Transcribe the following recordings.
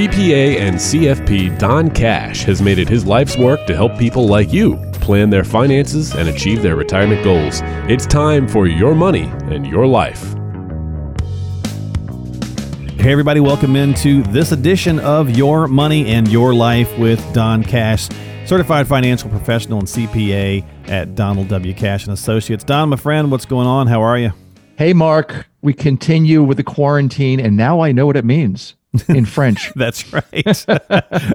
CPA and CFP Don Cash has made it his life's work to help people like you plan their finances and achieve their retirement goals. It's time for your money and your life. Hey, everybody, welcome into this edition of Your Money and Your Life with Don Cash, certified financial professional and CPA at Donald W. Cash and Associates. Don, my friend, what's going on? How are you? Hey, Mark, we continue with the quarantine, and now I know what it means in French. that's right.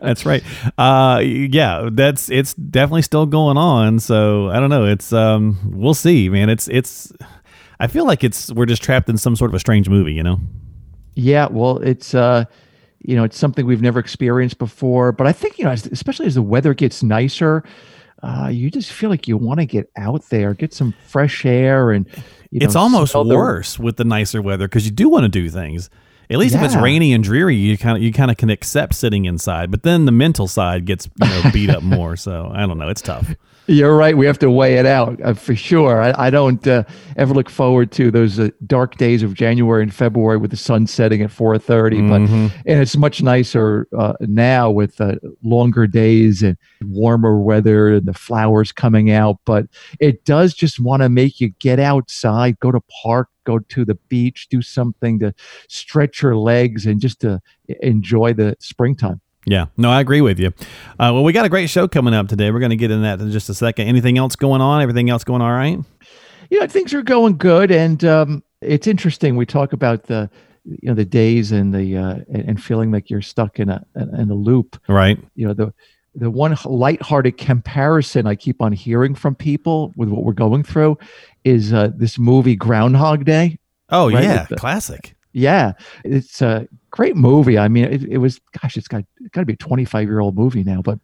that's right. Uh, yeah, that's it's definitely still going on. So I don't know. It's um, we'll see, man. It's it's. I feel like it's we're just trapped in some sort of a strange movie, you know. Yeah, well, it's uh, you know, it's something we've never experienced before. But I think you know, especially as the weather gets nicer, uh, you just feel like you want to get out there, get some fresh air, and it's know, almost worse the... with the nicer weather because you do want to do things. At least yeah. if it's rainy and dreary, you kind of you kind of can accept sitting inside. But then the mental side gets you know, beat up more. So I don't know. It's tough. You're right. We have to weigh it out uh, for sure. I, I don't uh, ever look forward to those uh, dark days of January and February with the sun setting at 4:30. Mm-hmm. But and it's much nicer uh, now with uh, longer days and warmer weather and the flowers coming out. But it does just want to make you get outside, go to park, go to the beach, do something to stretch your legs and just to enjoy the springtime. Yeah, no, I agree with you. Uh, well, we got a great show coming up today. We're going to get in that in just a second. Anything else going on? Everything else going all right? Yeah, things are going good, and um, it's interesting. We talk about the you know the days and the uh, and feeling like you're stuck in a in a loop. Right. You know the the one lighthearted comparison I keep on hearing from people with what we're going through is uh, this movie Groundhog Day. Oh right? yeah, the, classic. Yeah, it's a great movie. I mean, it, it was gosh, it's got it's got to be a 25 year old movie now. But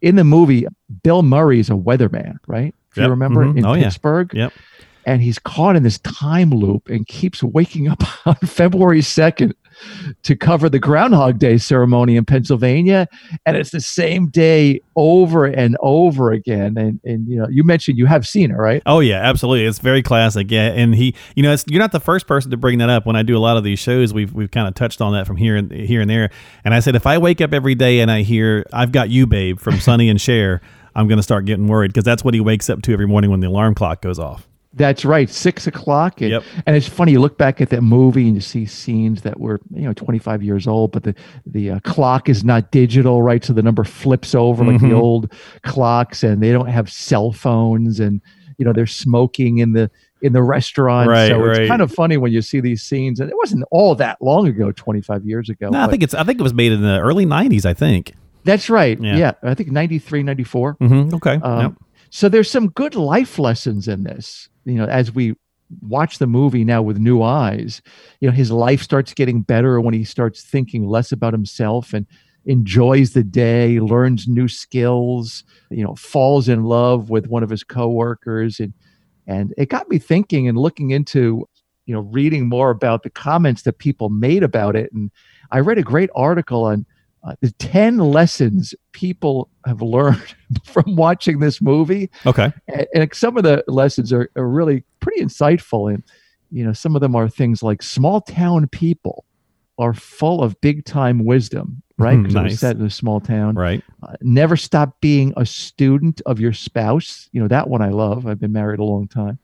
in the movie, Bill Murray is a weatherman, right? If yep. you remember mm-hmm. in oh, Pittsburgh. Yeah. Yep. And he's caught in this time loop and keeps waking up on February 2nd to cover the Groundhog Day ceremony in Pennsylvania, and it's the same day over and over again. And and you know, you mentioned you have seen it, right? Oh yeah, absolutely. It's very classic. Yeah, and he, you know, you're not the first person to bring that up. When I do a lot of these shows, we've we've kind of touched on that from here and here and there. And I said, if I wake up every day and I hear "I've Got You, Babe" from Sonny and Cher. I'm going to start getting worried because that's what he wakes up to every morning when the alarm clock goes off. That's right, six o'clock. And, yep. and it's funny. You look back at that movie and you see scenes that were you know 25 years old, but the the uh, clock is not digital, right? So the number flips over mm-hmm. like the mm-hmm. old clocks, and they don't have cell phones, and you know they're smoking in the in the restaurant. Right, so right. it's kind of funny when you see these scenes, and it wasn't all that long ago, 25 years ago. No, I think it's I think it was made in the early 90s. I think. That's right. Yeah, yeah I think 93, 94. Mm-hmm. Okay. Um, yep. So there's some good life lessons in this you know, as we watch the movie now with new eyes, you know, his life starts getting better when he starts thinking less about himself and enjoys the day, learns new skills, you know, falls in love with one of his coworkers. And and it got me thinking and looking into, you know, reading more about the comments that people made about it. And I read a great article on uh, the 10 lessons people have learned from watching this movie. Okay. And, and some of the lessons are, are, really pretty insightful. And, you know, some of them are things like small town people are full of big time wisdom, right? Because nice. set in a small town. Right. Uh, never stop being a student of your spouse. You know, that one I love. I've been married a long time.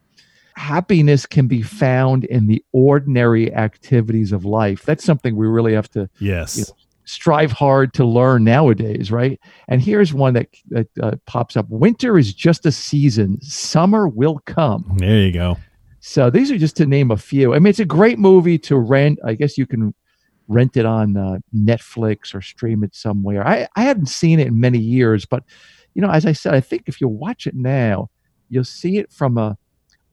Happiness can be found in the ordinary activities of life. That's something we really have to yes. You know, strive hard to learn nowadays, right? And here's one that, that uh, pops up Winter is just a season, summer will come. There you go. So these are just to name a few. I mean, it's a great movie to rent. I guess you can rent it on uh, Netflix or stream it somewhere. I, I hadn't seen it in many years, but you know, as I said, I think if you watch it now, you'll see it from a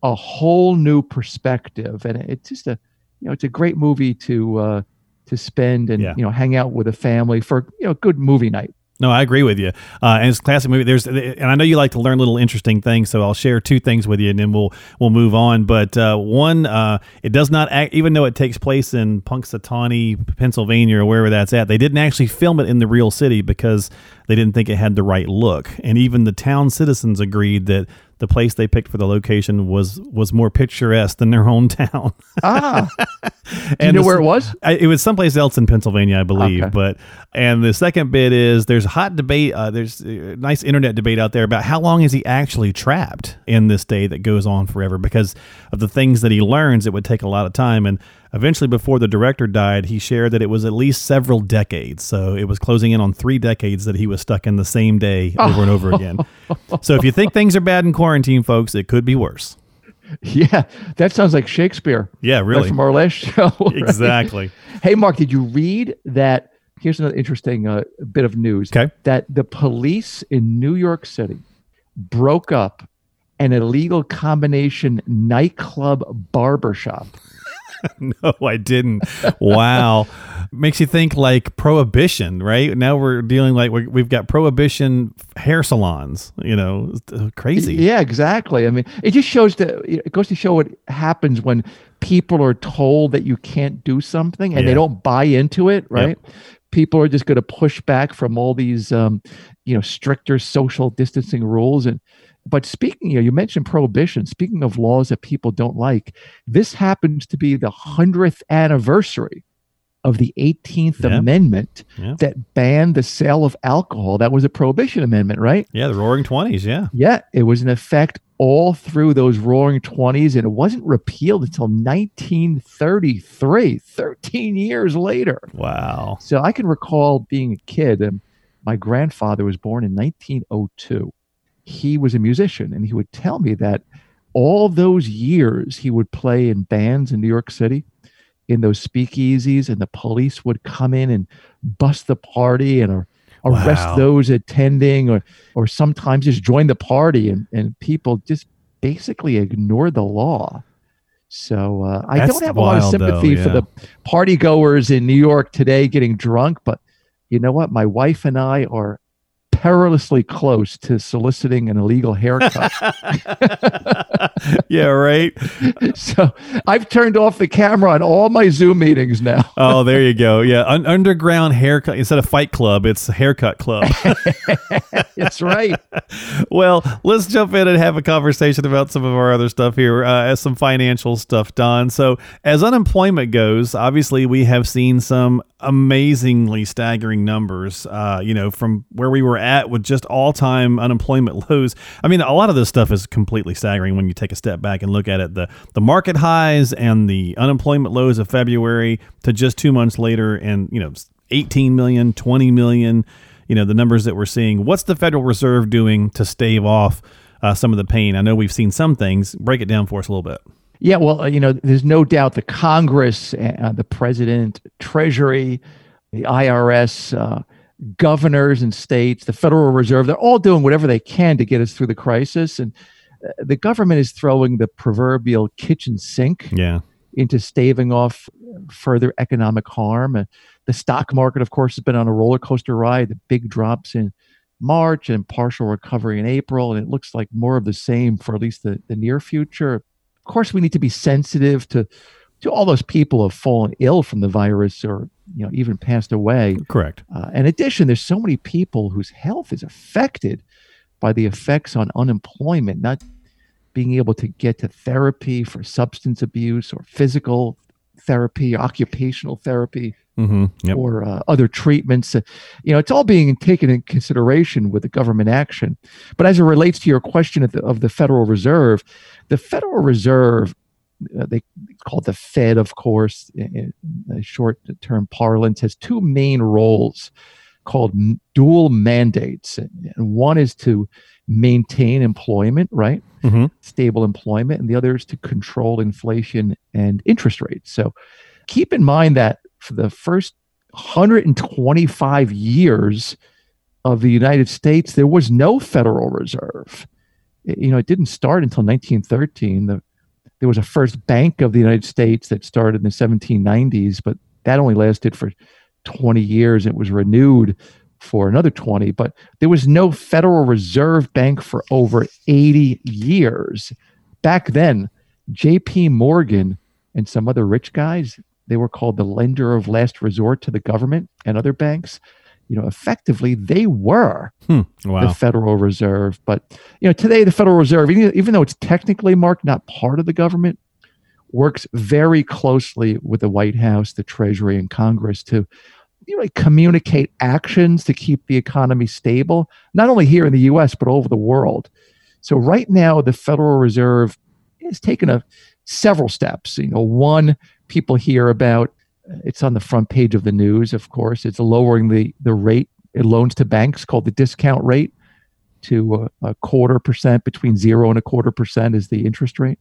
a whole new perspective, and it's just a you know, it's a great movie to uh, to spend and yeah. you know hang out with a family for you know good movie night. No, I agree with you. Uh, and it's a classic movie. There's, and I know you like to learn little interesting things, so I'll share two things with you, and then we'll we'll move on. But uh, one, uh, it does not act, even though it takes place in Punxsutawney, Pennsylvania, or wherever that's at. They didn't actually film it in the real city because they didn't think it had the right look, and even the town citizens agreed that the place they picked for the location was was more picturesque than their hometown. town. ah, Do you know where it was? I, it was someplace else in Pennsylvania, I believe. Okay. But and the second bit is there's a hot debate. Uh, there's a nice internet debate out there about how long is he actually trapped in this day that goes on forever because of the things that he learns. It would take a lot of time and. Eventually, before the director died, he shared that it was at least several decades. So it was closing in on three decades that he was stuck in the same day over and over again. So if you think things are bad in quarantine, folks, it could be worse. Yeah, that sounds like Shakespeare. Yeah, Like really. from our last show. right? Exactly. Hey, Mark, did you read that? Here's another interesting uh, bit of news. Okay. That the police in New York City broke up an illegal combination nightclub barbershop. No, I didn't. Wow. Makes you think like prohibition, right? Now we're dealing like we- we've got prohibition hair salons, you know, uh, crazy. Yeah, exactly. I mean, it just shows that it goes to show what happens when people are told that you can't do something and Yeah. they don't buy into it, right? People are just going to push back from all these, um, you know, stricter social distancing rules. And but speaking, you know, you mentioned prohibition. Speaking of laws that people don't like, this happens to be the hundredth anniversary of the 18th Yeah. Amendment Yeah. that banned the sale of alcohol. That was a prohibition amendment, right? Yeah, the roaring 20s, yeah. Yeah, it was in effect all through those roaring 20s, and it wasn't repealed until 1933, 13 years later. Wow. So I can recall being a kid, and my grandfather was born in 1902. He was a musician, and he would tell me that all those years he would play in bands in New York City in those speakeasies, and the police would come in and bust the party and or arrest Wow. those attending or or sometimes just join the party and, and people just basically ignore the law. So uh, I That's don't have a lot of wild, though, sympathy for the party goers in New York today getting drunk, but you know what? My wife and I are perilously close to soliciting an illegal haircut. yeah, right. so I've turned off the camera on all my Zoom meetings now. Oh, there you go. Yeah, un- underground haircut instead of fight club, it's haircut club. That's right. well, let's jump in and have a conversation about some of our other stuff here, uh, as some financial stuff, Don. So, as unemployment goes, obviously we have seen some amazingly staggering numbers. Uh, you know, from where we were at with just all-time unemployment lows. I mean, a lot of this stuff is completely staggering when you take a step back and look at it. The the market highs and the unemployment lows of February to just two months later, and you know, 18 million, 20 million you know the numbers that we're seeing what's the federal reserve doing to stave off uh, some of the pain i know we've seen some things break it down for us a little bit Yeah, well, uh, you know, there's no doubt the Congress, uh, the president, Treasury, the IRS, uh, governors and states, the Federal Reserve, they're all doing whatever they can to get us through the crisis. And uh, the government is throwing the proverbial kitchen sink yeah into staving off further economic harm. Uh, the stock market, of course, has been on a roller coaster ride. The big drops in March and partial recovery in April, and it looks like more of the same for at least the, the near future. Of course, we need to be sensitive to to all those people who have fallen ill from the virus or you know even passed away. correct Uh, in addition, there's so many people whose health is affected by the effects on unemployment, not being able to get to therapy for substance abuse or physical therapy, occupational therapy, mm-hmm yep or uh, other treatments. Uh, you know, it's all being taken in consideration with the government action. But as it relates to your question of the, of the Federal Reserve, the Federal Reserve, they call the Fed, of course, in, in short term parlance, has two main roles called m- dual mandates. And one is to maintain employment, right? Mhm. Stable employment, and the other is to control inflation and interest rates. So keep in mind that for the first 125 years of the United States, there was no Federal Reserve. You know, it didn't start until 1913. The, there was a first Bank of the United States that started in the 1790s, but that only lasted for 20 years. It was renewed for another 20, but there was no Federal Reserve Bank for over 80 years. Back then, JP Morgan and some other rich guys, they were called the lender of last resort to the government and other banks. You know, effectively, they were Hmm. wow the Federal Reserve. But you know, today the Federal Reserve, even, even though it's technically marked not part of the government, works very closely with the White House, the Treasury, and Congress to you know, communicate actions to keep the economy stable, not only here in the US, but all over the world. So right now, the Federal Reserve has taken a several steps. You know, one, people hear about it's on the front page of the news, of course. It's lowering the, the rate it loans to banks called the discount rate to a, a quarter percent, between zero and a quarter percent is the interest rate.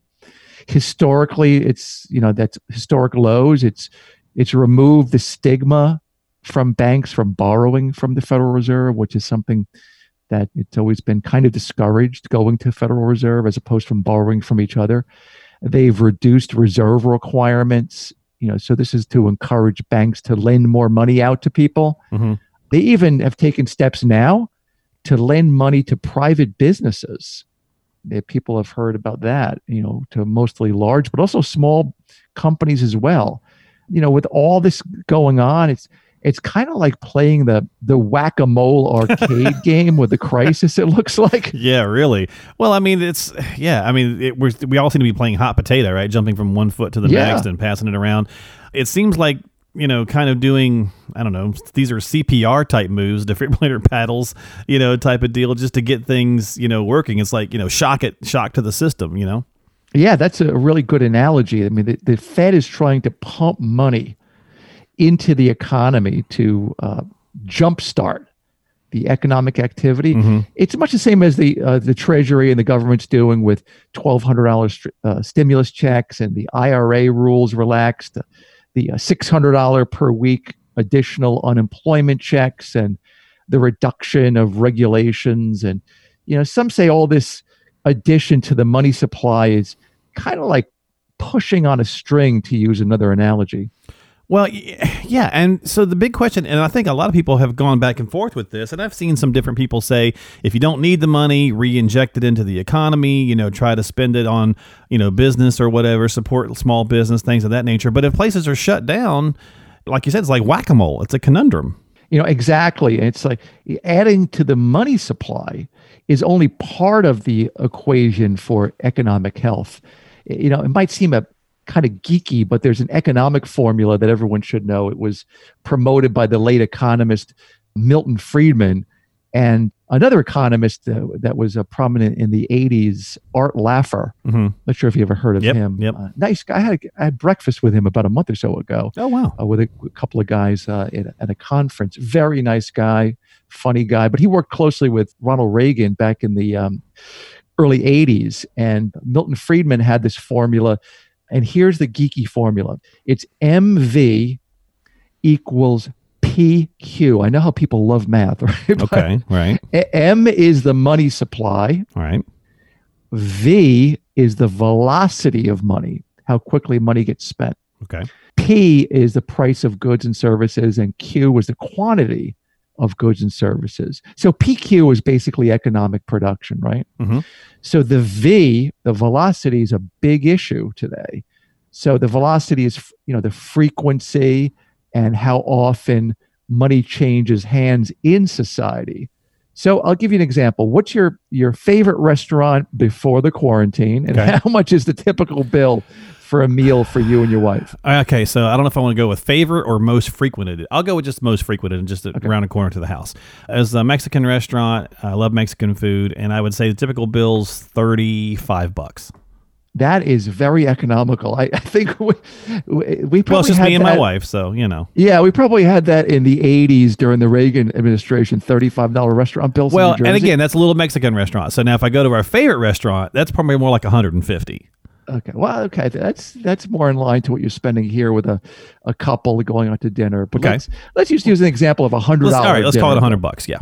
Historically, it's you know that's historic lows. It's it's removed the stigma from banks from borrowing from the Federal Reserve, which is something that it's always been kind of discouraged going to Federal Reserve as opposed from borrowing from each other. They've reduced reserve requirements, you know, so this is to encourage banks to lend more money out to people. Mm-hmm. They even have taken steps now to lend money to private businesses. People have heard about that, you know, to mostly large, but also small companies as well. You know, with all this going on, it's it's kind of like playing the the whack a mole arcade game with the crisis. It looks like. Yeah, really. Well, I mean, it's yeah. I mean, it, we all seem to be playing hot potato, right? Jumping from one foot to the yeah. next and passing it around. It seems like you know, kind of doing, I don't know, these are CPR type moves, defibrillator paddles, you know, type of deal, just to get things, you know, working. It's like, you know, shock it, shock to the system, you know? Yeah, that's a really good analogy. I mean, the, the Fed is trying to pump money into the economy to uh, jumpstart the economic activity. Mm-hmm. It's much the same as the uh, the Treasury and the government's doing with twelve hundred dollars uh, stimulus checks and the IRA rules relaxed, the uh, six hundred dollar per week additional unemployment checks, and the reduction of regulations. And you know, some say all this addition to the money supply is kind of like pushing on a string, to use another analogy. Well, yeah, and so the big question, and I think a lot of people have gone back and forth with this, and I've seen some different people say, if you don't need the money, re-inject it into the economy. You know, try to spend it on you know business or whatever, support small business, things of that nature. But if places are shut down, like you said, it's like whack a mole. It's a conundrum. You know exactly. It's like adding to the money supply is only part of the equation for economic health. You know, it might seem a kind of geeky, but there's an economic formula that everyone should know. It was promoted by the late economist Milton Friedman and another economist uh, that was uh, prominent in the 80s, Art Laffer. Mm-hmm. Not sure if you ever heard of yep, him. Yep. Uh, nice guy. I had, I had breakfast with him about a month or so ago. Oh, wow. Uh, with a, a, couple of guys uh, at, at a conference. Very nice guy, funny guy. But he worked closely with Ronald Reagan back in the um, early 80s. And Milton Friedman had this formula and here's the geeky formula it's MV equals PQ. I know how people love math, right? Okay, right. M is the money supply. All right. V is the velocity of money, how quickly money gets spent. Okay. P is the price of goods and services, and Q is the quantity of goods and services. So PQ is basically economic production, right? Mm-hmm. So the V, the velocity, is a big issue today. So the velocity is, you know, the frequency and how often money changes hands in society. So I'll give you an example. What's your your favorite restaurant before the quarantine, and okay. how much is the typical bill for a meal for you and your wife? Uh, okay, so I don't know if I want to go with favorite or most frequented. I'll go with just most frequented and just okay. around the corner to the house. As a Mexican restaurant, I love Mexican food, and I would say the typical bill's thirty five bucks that is very economical. I, I think we, we probably well, it's just me and that, my wife, so you know. Yeah, we probably had that in the '80s during the Reagan administration, thirty-five dollar restaurant bills. Well, and again, that's a little Mexican restaurant. So now, if I go to our favorite restaurant, that's probably more like 150. Okay, well, okay, that's that's more in line to what you're spending here with a, a couple going out to dinner. But okay. let's let's just use an example of a hundred dollars. All right, let's call it a hundred bucks. Yeah.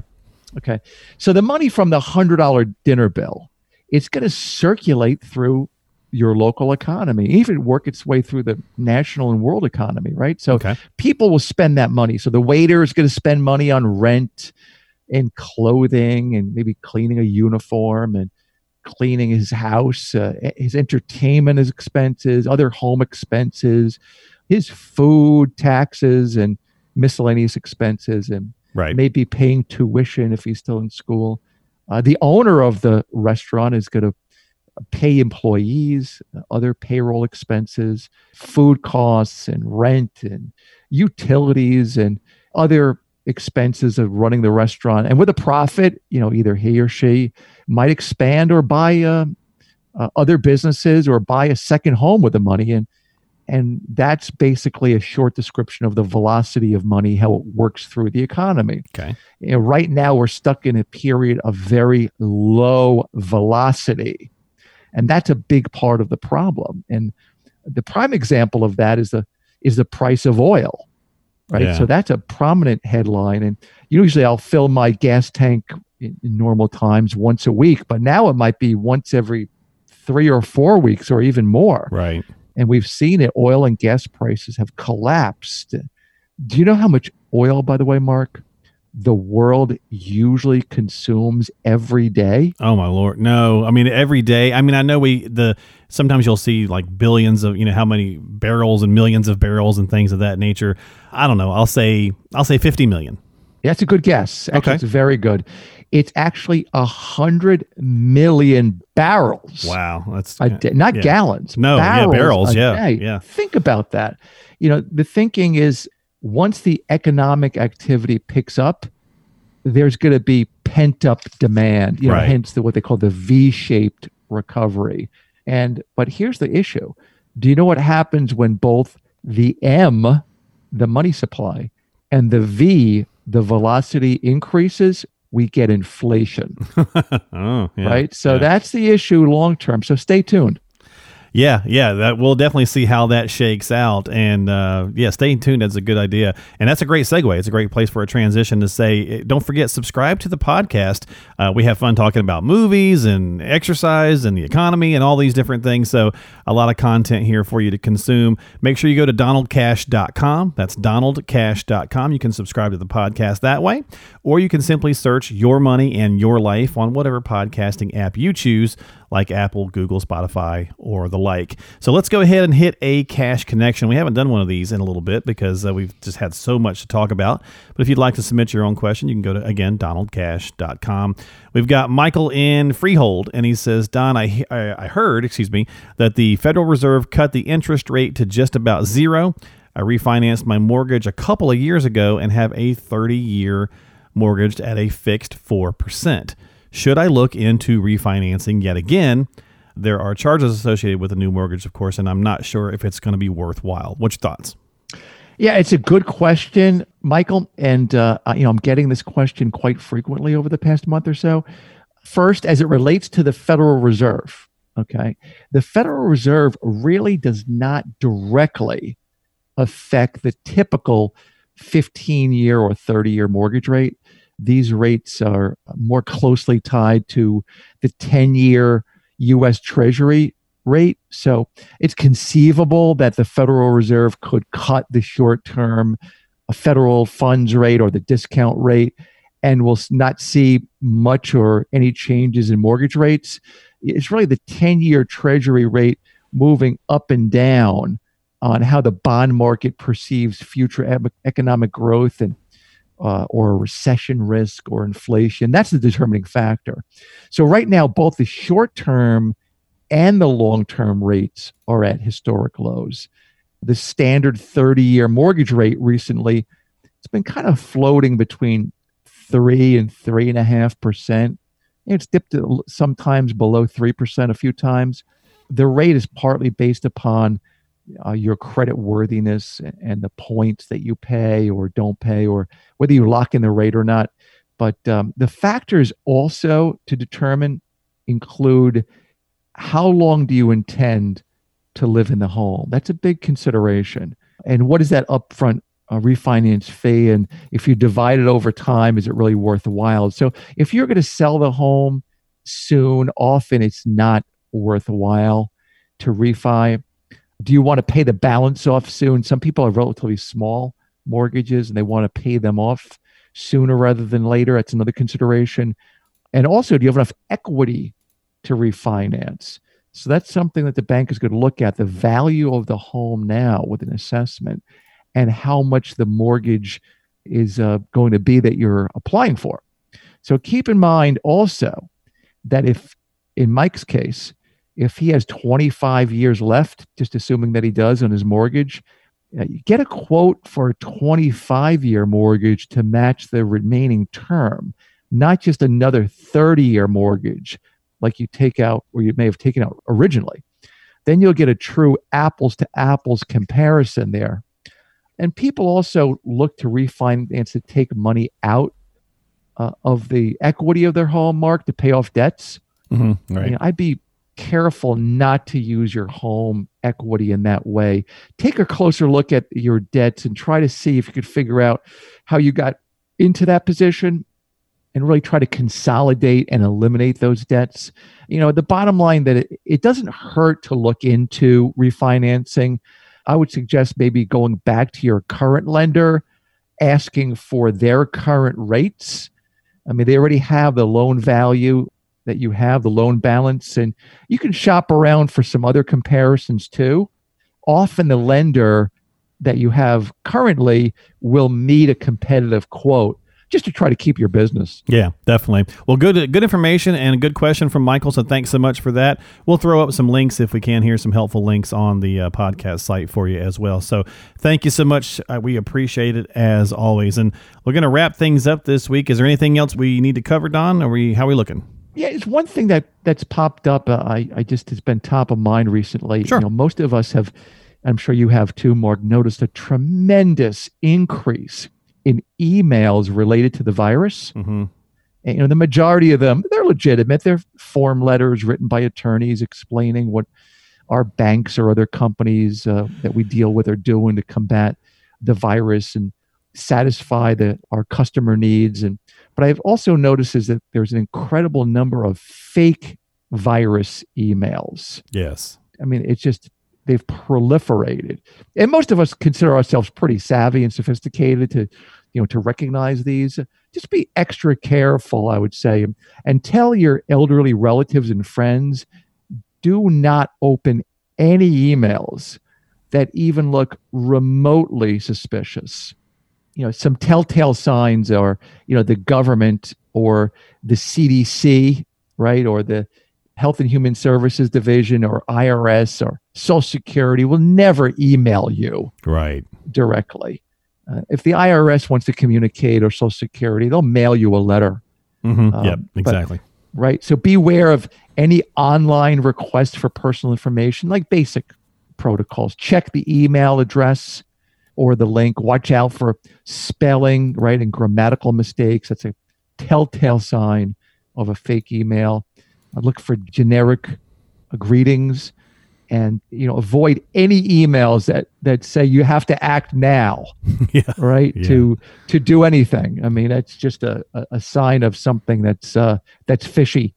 Okay, so the money from the hundred dollar dinner bill, it's going to circulate through your local economy, even work its way through the national and world economy, right? So okay. people will spend that money. So the waiter is going to spend money on rent and clothing and maybe cleaning a uniform and cleaning his house, uh, his entertainment expenses, other home expenses, his food taxes and miscellaneous expenses, and right. maybe paying tuition if he's still in school. Uh, the owner of the restaurant is going to pay employees, other payroll expenses, food costs, and rent, and utilities, and other expenses of running the restaurant. And with a profit, you know, either he or she might expand or buy uh, uh, other businesses or buy a second home with the money. And and that's basically a short description of the velocity of money, how it works through the economy. Okay. You know, right now, we're stuck in a period of very low velocity. And that's a big part of the problem. And the prime example of that is the is the price of oil. Right. Yeah. So that's a prominent headline. And usually I'll fill my gas tank in, in normal times once a week, but now it might be once every three or four weeks or even more. Right. And we've seen it. Oil and gas prices have collapsed. Do you know how much oil, by the way, Mark, the world usually consumes every day? Oh my lord, no! I mean, every day. I mean, I know we the sometimes you'll see like billions of you know how many barrels and millions of barrels and things of that nature. I don't know. I'll say I'll say fifty million. That's a good guess. Actually, Okay. it's very good. It's actually a hundred million barrels. Wow, that's a day, not yeah. gallons. No, yeah, barrels, yeah, day. yeah. Think about that. You know, the thinking is once the economic activity picks up, there's going to be pent up demand. You know, Right. hence the what they call the V-shaped recovery. And but here's the issue: Do you know what happens when both the M, the money supply, and the V, the velocity increases? We get inflation, oh, yeah, right? So yeah. that's the issue long term. So stay tuned. Yeah, yeah, that we'll definitely see how that shakes out, and uh, yeah, stay tuned. That's a good idea, and that's a great segue. It's a great place for a transition to say, eh, don't forget subscribe to the podcast. Uh, we have fun talking about movies and exercise and the economy and all these different things. So a lot of content here for you to consume. Make sure you go to donaldcash.com. That's donaldcash.com. You can subscribe to the podcast that way, or you can simply search your money and your life on whatever podcasting app you choose like Apple, Google, Spotify, or the like. So let's go ahead and hit a cash connection. We haven't done one of these in a little bit because uh, we've just had so much to talk about. But if you'd like to submit your own question, you can go to, again, donaldcash.com. We've got Michael in Freehold, and he says, Don, I, I I heard, excuse me, that the Federal Reserve cut the interest rate to just about zero. I refinanced my mortgage a couple of years ago and have a 30 year mortgaged at a fixed 4%. Should I look into refinancing yet again? There are charges associated with a new mortgage, of course, and I'm not sure if it's going to be worthwhile. What's your thoughts? Yeah, it's a good question, Michael. And uh, you know, I'm getting this question quite frequently over the past month or so. First, as it relates to the Federal Reserve, okay, the Federal Reserve really does not directly affect the typical 15 year or 30 year mortgage rate. These rates are more closely tied to the 10 year US Treasury rate. So it's conceivable that the Federal Reserve could cut the short term uh, federal funds rate or the discount rate and will not see much or any changes in mortgage rates. It's really the 10 year Treasury rate moving up and down on how the bond market perceives future economic growth and uh, or a recession risk or inflation. That's the determining factor. So right now, both the short term and the long term rates are at historic lows. The standard 30 year mortgage rate recently, it's been kind of floating between three and three and a half percent. It's dipped sometimes below three percent a few times. The rate is partly based upon uh, your credit worthiness and the points that you pay or don't pay, or whether you lock in the rate or not. But um, the factors also to determine include how long do you intend to live in the home? That's a big consideration. And what is that upfront uh, refinance fee? And if you divide it over time, is it really worthwhile? So if you're going to sell the home soon, often it's not worthwhile to refi. Do you want to pay the balance off soon? Some people have relatively small mortgages and they want to pay them off sooner rather than later. That's another consideration. And also, do you have enough equity to refinance? So that's something that the bank is going to look at the value of the home now with an assessment and how much the mortgage is uh, going to be that you're applying for. So keep in mind also that if, in Mike's case, if he has 25 years left, just assuming that he does on his mortgage, uh, you get a quote for a 25 year mortgage to match the remaining term, not just another 30 year mortgage like you take out or you may have taken out originally. Then you'll get a true apples to apples comparison there. And people also look to refinance to take money out uh, of the equity of their home mark to pay off debts. Mm-hmm, right. I'd be careful not to use your home equity in that way. Take a closer look at your debts and try to see if you could figure out how you got into that position and really try to consolidate and eliminate those debts. You know, the bottom line that it, it doesn't hurt to look into refinancing. I would suggest maybe going back to your current lender, asking for their current rates. I mean, they already have the loan value that you have, the loan balance, and you can shop around for some other comparisons too. Often the lender that you have currently will meet a competitive quote just to try to keep your business. Yeah, definitely. Well, good good information and a good question from Michael. So thanks so much for that. We'll throw up some links if we can here, some helpful links on the uh, podcast site for you as well. So thank you so much. Uh, we appreciate it as always. And we're going to wrap things up this week. Is there anything else we need to cover, Don? Are we how are we looking? Yeah, it's one thing that that's popped up. Uh, I I just has been top of mind recently. Sure. You know, most of us have. I'm sure you have too, Mark. Noticed a tremendous increase in emails related to the virus. Mm-hmm. And, you know, the majority of them they're legitimate. They're form letters written by attorneys explaining what our banks or other companies uh, that we deal with are doing to combat the virus and satisfy the our customer needs. And but I've also noticed is that there's an incredible number of fake virus emails. Yes. I mean, it's just they've proliferated and most of us consider ourselves pretty savvy and sophisticated to you know to recognize these just be extra careful i would say and tell your elderly relatives and friends do not open any emails that even look remotely suspicious you know some telltale signs are you know the government or the cdc right or the Health and Human Services Division or IRS or Social Security will never email you right directly. Uh, if the IRS wants to communicate or Social Security, they'll mail you a letter. Mm-hmm. Um, yep, exactly. But, right. So beware of any online request for personal information, like basic protocols. Check the email address or the link. Watch out for spelling, right, and grammatical mistakes. That's a telltale sign of a fake email. I look for generic greetings and you know avoid any emails that that say you have to act now yeah. right yeah. to to do anything i mean that's just a, a sign of something that's uh that's fishy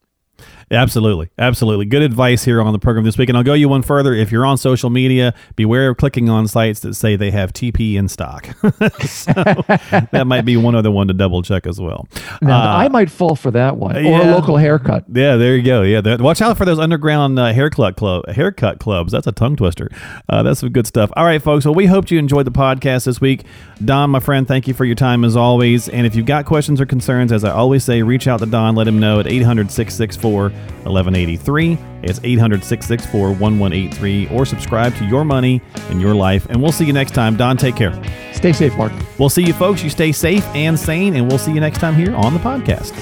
Absolutely. Absolutely. Good advice here on the program this week. And I'll go you one further. If you're on social media, beware of clicking on sites that say they have TP in stock. so that might be one other one to double check as well. Now, uh, I might fall for that one yeah. or a local haircut. Yeah, there you go. Yeah. Watch out for those underground uh, haircut, club, haircut clubs. That's a tongue twister. Uh, that's some good stuff. All right, folks. Well, we hope you enjoyed the podcast this week. Don, my friend, thank you for your time as always. And if you've got questions or concerns, as I always say, reach out to Don. Let him know at 800 664 1183. It's 800 664 1183 or subscribe to Your Money and Your Life. And we'll see you next time. Don, take care. Stay safe, Mark. We'll see you, folks. You stay safe and sane, and we'll see you next time here on the podcast.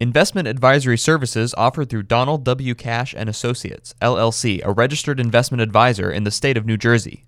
Investment advisory services offered through Donald W. Cash and Associates, LLC, a registered investment advisor in the state of New Jersey.